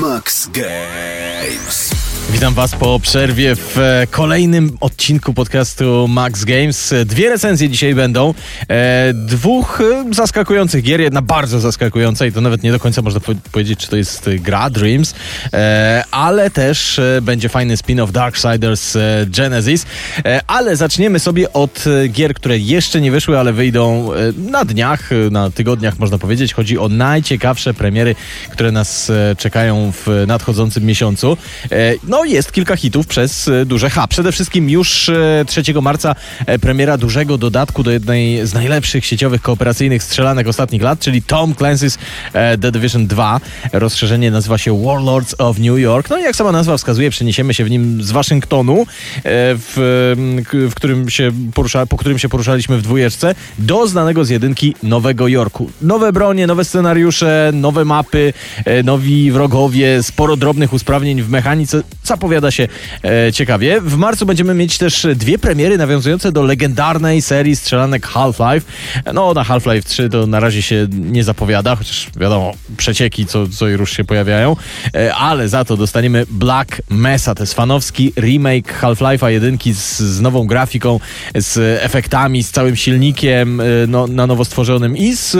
Max Games. Witam Was po przerwie w e, kolejnym odcinku podcastu Max Games. Dwie recenzje dzisiaj będą. E, dwóch e, zaskakujących gier, jedna bardzo zaskakująca i to nawet nie do końca można po powiedzieć, czy to jest e, gra Dreams, e, ale też będzie fajny spin-off Darksiders Genesis. E, ale zaczniemy sobie od gier, które jeszcze nie wyszły, ale wyjdą na dniach, na tygodniach można powiedzieć. Chodzi o najciekawsze premiery, które nas czekają w nadchodzącym miesiącu. E, No jest kilka hitów przez e, duże H. Przede wszystkim już e, 3 marca e, premiera dużego dodatku do jednej z najlepszych sieciowych kooperacyjnych strzelanek ostatnich lat, czyli Tom Clancy's e, The Division 2. Rozszerzenie nazywa się Warlords of New York. No i jak sama nazwa wskazuje, przeniesiemy się w nim z Waszyngtonu, e, w, w którym się porusza, po którym się poruszaliśmy w dwójeczce, do znanego z jedynki Nowego Jorku. Nowe bronie, nowe scenariusze, nowe mapy, e, nowi wrogowie, sporo drobnych usprawnień w mechanice. Zapowiada się e, ciekawie. W marcu będziemy mieć też dwie premiery nawiązujące do legendarnej serii strzelanek Half-Life. No, na Half-Life 3 to na razie się nie zapowiada, chociaż wiadomo, przecieki co, co i rusz się pojawiają, e, ale za to dostaniemy Black Mesa. To jest fanowski remake Half-Life'a 1 z, z nową grafiką, z efektami, z całym silnikiem e, no, na nowo stworzonym i z e,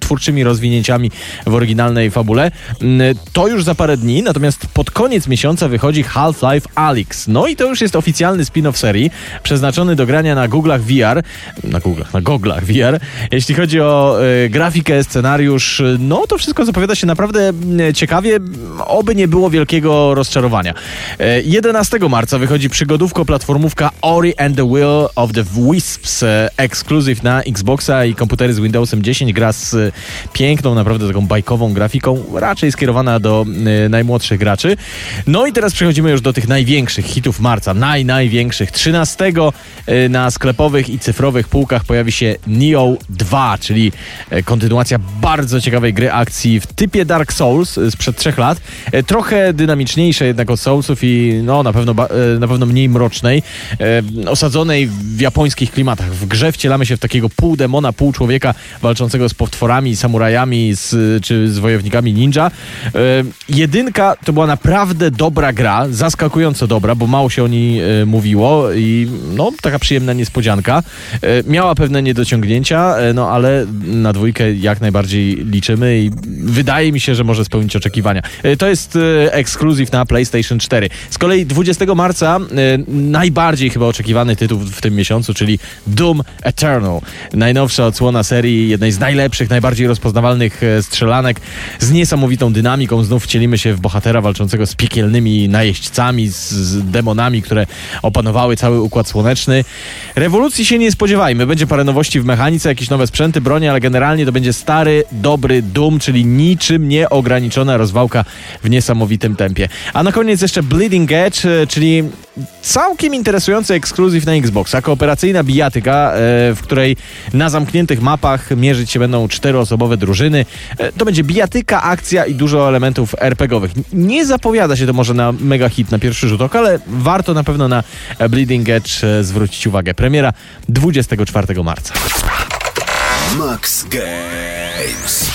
twórczymi rozwinięciami w oryginalnej fabule. Mm, To już za parę dni, natomiast pod koniec miesiąca wychodzi Half-Life Alyx. No i to już jest oficjalny spin-off serii, przeznaczony do grania na Google'ach VR, na Google'ach, na goglach VR. Jeśli chodzi o e, grafikę, scenariusz, e, no to wszystko zapowiada się naprawdę mm, ciekawie, oby nie było wielkiego rozczarowania. E, 11 marca wychodzi przygodówko-platformówka Ori and the Will of the Wisps, ekskluzyw na Xboxa i komputery z Windowsem 10. Gra z piękną, naprawdę taką bajkową grafiką, raczej skierowana do najmłodszych graczy. No i teraz przechodzimy już do tych największych hitów marca, naj, największych. 13 e, na sklepowych i cyfrowych półkach pojawi się Neo 2, czyli e, kontynuacja bardzo ciekawej gry akcji w typie Dark Souls e, sprzed trzech lat. E, Trochę dynamiczniejsze jednak od Soulsów i no na pewno, e, na pewno mniej mrocznej, osadzonej w japońskich klimatach. W grze wcielamy się w takiego pół demona, pół człowieka walczącego z potworami, samurajami z, czy z wojownikami ninja. Jedynka to była naprawdę dobra gra, zaskakująco dobra, bo mało się o niej e, mówiło i no taka przyjemna niespodzianka. E, miała pewne niedociągnięcia, e, no ale na dwójkę jak najbardziej liczymy i wydaje mi się, że może spełnić oczekiwania. To jest e, ekskluzyw na PlayStation 4. Z kolei 20 marca najbardziej chyba oczekiwany tytuł w tym miesiącu, czyli Doom Eternal. Najnowsza odsłona serii, jednej z najlepszych, najbardziej rozpoznawalnych strzelanek z niesamowitą dynamiką. Znów wcielimy się w bohatera walczącego z piekielnymi najeźdźcami, z, z demonami, które opanowały cały Układ Słoneczny. Rewolucji się nie spodziewajmy. Będzie parę nowości w mechanice, jakieś nowe sprzęty, bronie, ale generalnie to będzie stary, dobry Doom, czyli niczym nieograniczona rozwałka w niesamowitym tempie. A na koniec jeszcze Bleeding Edge, e, czyli całkiem interesujący ekskluzyw na Xboxa. Kooperacyjna bijatyka, e, w której na zamkniętych mapach mierzyć się będą czteroosobowe drużyny. E, To będzie bijatyka, akcja i dużo elementów RPGowych. Nie zapowiada się to może na mega hit na pierwszy rzut oka, ale warto na pewno na Bleeding Edge e, zwrócić uwagę. Premiera 24 marca. Max Games.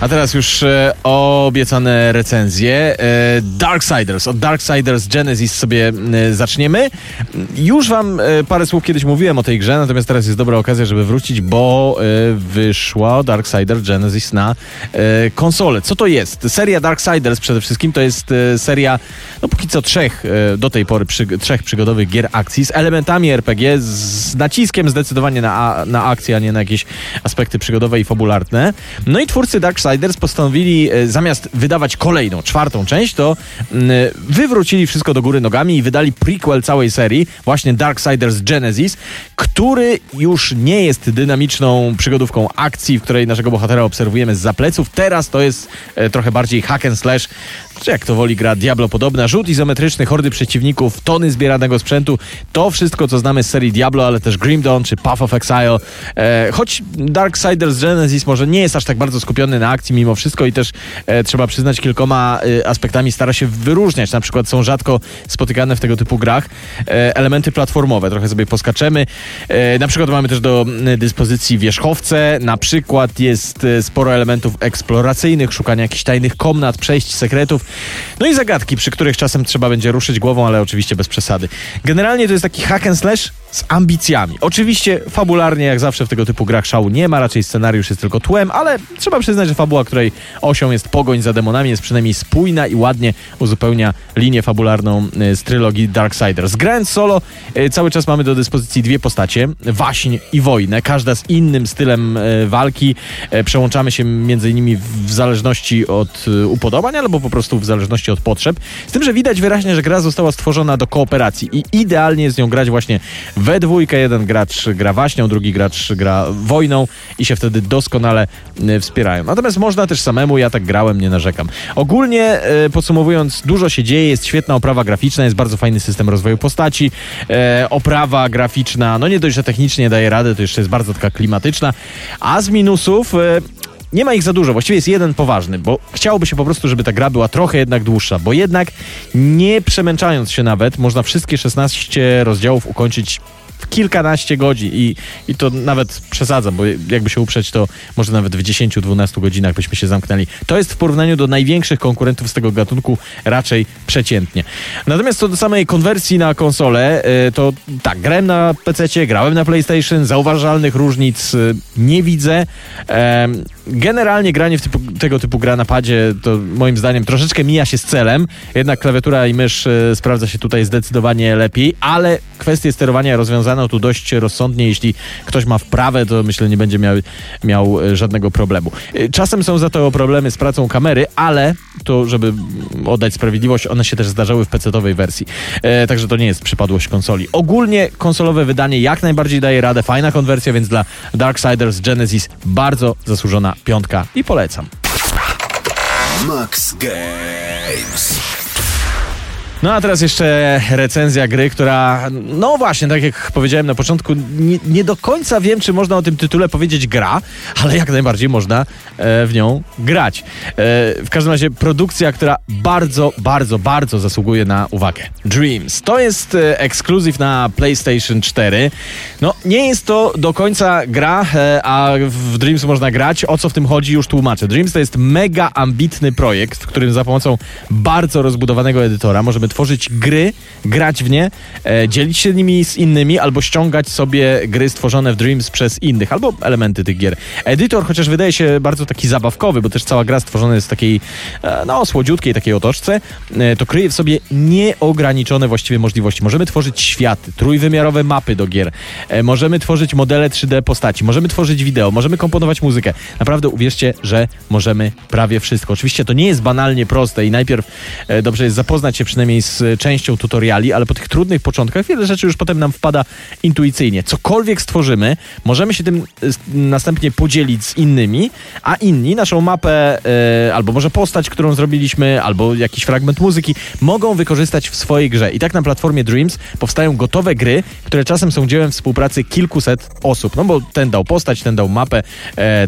A teraz już e, obiecane recenzje. E, Darksiders. Od Darksiders Genesis sobie e, zaczniemy. Już wam parę słów kiedyś mówiłem o tej grze, natomiast teraz jest dobra okazja, żeby wrócić, bo wyszła Darksiders Genesis na konsolę. Co to jest? Seria Darksiders przede wszystkim to jest seria, no póki co trzech, do tej pory przy, trzech przygodowych gier akcji z elementami RPG, z naciskiem zdecydowanie na, na akcję, a nie na jakieś aspekty przygodowe i fabularne. No i twórcy Darksiders postanowili e, zamiast wydawać kolejną, czwartą część, to mm, wywrócili wszystko do góry nogami i wydali prequel całej serii, właśnie Darksiders Genesis, który już nie jest dynamiczną przygodówką akcji, w której naszego bohatera obserwujemy z pleców. Teraz to jest e, trochę bardziej hack and slash, czy jak to woli gra Diablo podobna, rzut izometryczny, hordy przeciwników, tony zbieranego sprzętu, to wszystko, co znamy z serii Diablo, ale też Grim Dawn czy Path of Exile. E, choć Darksiders Genesis może nie jest aż tak bardzo skupiony na mimo wszystko i też e, trzeba przyznać kilkoma e, aspektami stara się wyróżniać. Na przykład są rzadko spotykane w tego typu grach e, elementy platformowe. Trochę sobie poskaczemy. E, na przykład mamy też do dyspozycji wierzchowce. Na przykład jest e, sporo elementów eksploracyjnych, szukania jakichś tajnych komnat, przejść, sekretów. No i zagadki, przy których czasem trzeba będzie ruszyć głową, ale oczywiście bez przesady. Generalnie to jest taki hack and slash z ambicjami. Oczywiście fabularnie, jak zawsze w tego typu grach szału nie ma, raczej scenariusz jest tylko tłem, ale trzeba przyznać, że fabuła, której osią jest pogoń za demonami, jest przynajmniej spójna i ładnie uzupełnia linię fabularną y, z trylogii Darksiders. Grając solo, y, cały czas mamy do dyspozycji dwie postacie, waśń i wojnę, każda z innym stylem y, walki. Przełączamy się między innymi w zależności od upodobań, albo po prostu w zależności od potrzeb. Z tym, że widać wyraźnie, że gra została stworzona do kooperacji i idealnie jest z nią grać właśnie we dwójkę. Jeden gracz gra waśnią, drugi gracz gra wojną i się wtedy doskonale y, wspierają. Natomiast można też samemu, ja tak grałem, nie narzekam. Ogólnie y, podsumowując, dużo się dzieje, jest świetna oprawa graficzna, jest bardzo fajny system rozwoju postaci, e, oprawa graficzna, no nie dość, że technicznie daje radę, to jeszcze jest bardzo taka klimatyczna, a z minusów... Nie ma ich za dużo, właściwie jest jeden poważny, bo chciałoby się po prostu, żeby ta gra była trochę jednak dłuższa, bo jednak nie przemęczając się nawet, można wszystkie 16 rozdziałów ukończyć w kilkanaście godzin i, i to nawet przesadzam, bo jakby się uprzeć, to może nawet w 10-12 godzinach byśmy się zamknęli. To jest w porównaniu do największych konkurentów z tego gatunku raczej przeciętnie. Natomiast co do samej konwersji na konsolę, y, to tak, grałem na PC, grałem na PlayStation, zauważalnych różnic y, nie widzę. Em, Generalnie granie w typu, tego typu gra na padzie to moim zdaniem troszeczkę mija się z celem, jednak klawiatura i mysz y, sprawdza się tutaj zdecydowanie lepiej, ale kwestie sterowania rozwiązano tu dość rozsądnie. Jeśli ktoś ma wprawę, to myślę nie będzie miał, miał y, żadnego problemu. Y, Czasem są za to problemy z pracą kamery, ale to, żeby oddać sprawiedliwość, one się też zdarzały w PC-owej wersji. E, także to nie jest przypadłość konsoli. Ogólnie konsolowe wydanie jak najbardziej daje radę, fajna konwersja, więc dla Darksiders Genesis bardzo zasłużona piątka i polecam. Max Games. No a teraz jeszcze recenzja gry, która, no właśnie, tak jak powiedziałem na początku, nie, nie do końca wiem, czy można o tym tytule powiedzieć gra, ale jak najbardziej można e, w nią grać. E, w każdym razie produkcja, która bardzo, bardzo, bardzo zasługuje na uwagę. Dreams. To jest e, ekskluzyw na PlayStation 4. No, nie jest to do końca gra, e, a w Dreams można grać. O co w tym chodzi, już tłumaczę. Dreams to jest mega ambitny projekt, w którym za pomocą bardzo rozbudowanego edytora możemy tworzyć gry, grać w nie, e, dzielić się nimi z innymi, albo ściągać sobie gry stworzone w Dreams przez innych, albo elementy tych gier. Edytor, chociaż wydaje się bardzo taki zabawkowy, bo też cała gra stworzona jest w takiej, e, no, słodziutkiej takiej otoczce, e, to kryje w sobie nieograniczone właściwie możliwości. Możemy tworzyć światy, trójwymiarowe mapy do gier, e, możemy tworzyć modele 3D postaci, możemy tworzyć wideo, możemy komponować muzykę. Naprawdę uwierzcie, że możemy prawie wszystko. Oczywiście to nie jest banalnie proste i najpierw e, dobrze jest zapoznać się przynajmniej z e, częścią tutoriali, ale po tych trudnych początkach wiele rzeczy już potem nam wpada intuicyjnie. Cokolwiek stworzymy, możemy się tym e, następnie podzielić z innymi, a inni naszą mapę, e, albo może postać, którą zrobiliśmy, albo jakiś fragment muzyki, mogą wykorzystać w swojej grze. I tak na platformie Dreams powstają gotowe gry, które czasem są dziełem współpracy kilkuset osób. No bo ten dał postać, ten dał mapę,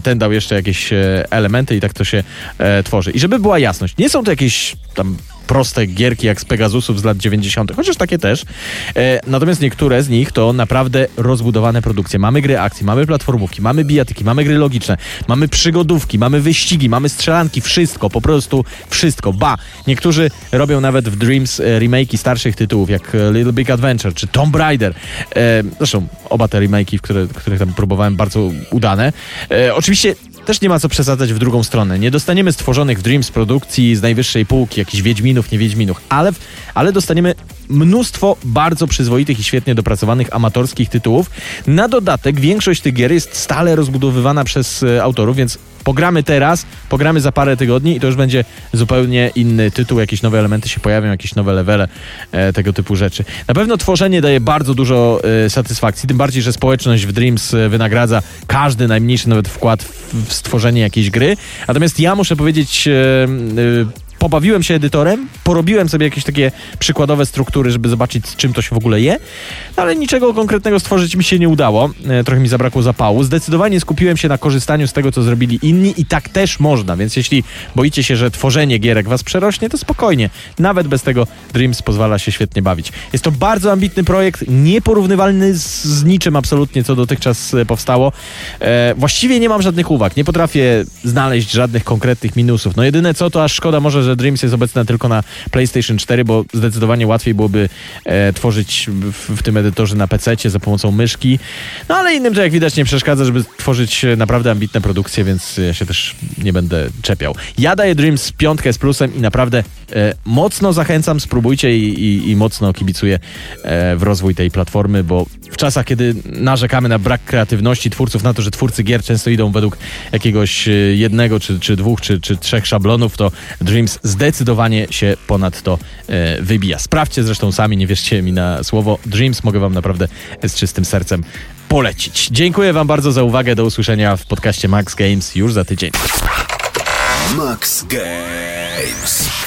ten dał jeszcze jakieś elementy i tak to się tworzy. I żeby była jasność, nie są to jakieś tam proste gierki jak z Pegasusów z lat 90., chociaż takie też. E, natomiast niektóre z nich to naprawdę rozbudowane produkcje. Mamy gry akcji, mamy platformówki, mamy bijatyki, mamy gry logiczne, mamy przygodówki, mamy wyścigi, mamy strzelanki, wszystko, po prostu wszystko. Ba, niektórzy robią nawet w Dreams e, remake'i starszych tytułów, jak e, Little Big Adventure czy Tomb Raider. E, zresztą oba te remake'i, w które, których tam próbowałem, bardzo udane. E, oczywiście też nie ma co przesadzać w drugą stronę. Nie dostaniemy stworzonych w Dreams produkcji z najwyższej półki, jakichś Wiedźminów, nie Wiedźminów, ale, ale dostaniemy mnóstwo bardzo przyzwoitych i świetnie dopracowanych amatorskich tytułów. Na dodatek większość tych gier jest stale rozbudowywana przez e, autorów, więc pogramy teraz, pogramy za parę tygodni i to już będzie zupełnie inny tytuł, jakieś nowe elementy się pojawią, jakieś nowe levele, e, tego typu rzeczy. Na pewno tworzenie daje bardzo dużo e, satysfakcji, tym bardziej, że społeczność w Dreams e, wynagradza każdy najmniejszy nawet wkład w, w stworzenie jakiejś gry. Natomiast ja muszę powiedzieć e, e, pobawiłem się edytorem, porobiłem sobie jakieś takie przykładowe struktury, żeby zobaczyć, z czym to się w ogóle je, ale niczego konkretnego stworzyć mi się nie udało. E, trochę mi zabrakło zapału. Zdecydowanie skupiłem się na korzystaniu z tego, co zrobili inni i tak też można, więc jeśli boicie się, że tworzenie gierek was przerośnie, to spokojnie. Nawet bez tego Dreams pozwala się świetnie bawić. Jest to bardzo ambitny projekt, nieporównywalny z, z niczym absolutnie, co dotychczas e, powstało. E, właściwie nie mam żadnych uwag, nie potrafię znaleźć żadnych konkretnych minusów. No jedyne co, to aż szkoda może, że Dreams jest obecna tylko na PlayStation 4, bo zdecydowanie łatwiej byłoby e, tworzyć w, w tym edytorze na PC za pomocą myszki. No ale innym to jak widać nie przeszkadza, żeby tworzyć e, naprawdę ambitne produkcje, więc ja się też nie będę czepiał. Ja daję Dreams piątkę z plusem i naprawdę e, mocno zachęcam, spróbujcie i, i, i mocno kibicuję e, w rozwój tej platformy, bo w czasach, kiedy narzekamy na brak kreatywności twórców, na to, że twórcy gier często idą według jakiegoś e, jednego, czy, czy dwóch, czy, czy trzech szablonów, to Dreams zdecydowanie się ponad to e, wybija. Sprawdźcie zresztą sami, nie wierzcie mi na słowo. Dreams mogę wam naprawdę z czystym sercem polecić. Dziękuję wam bardzo za uwagę. Do usłyszenia w podcaście Max Games już za tydzień. Max Games.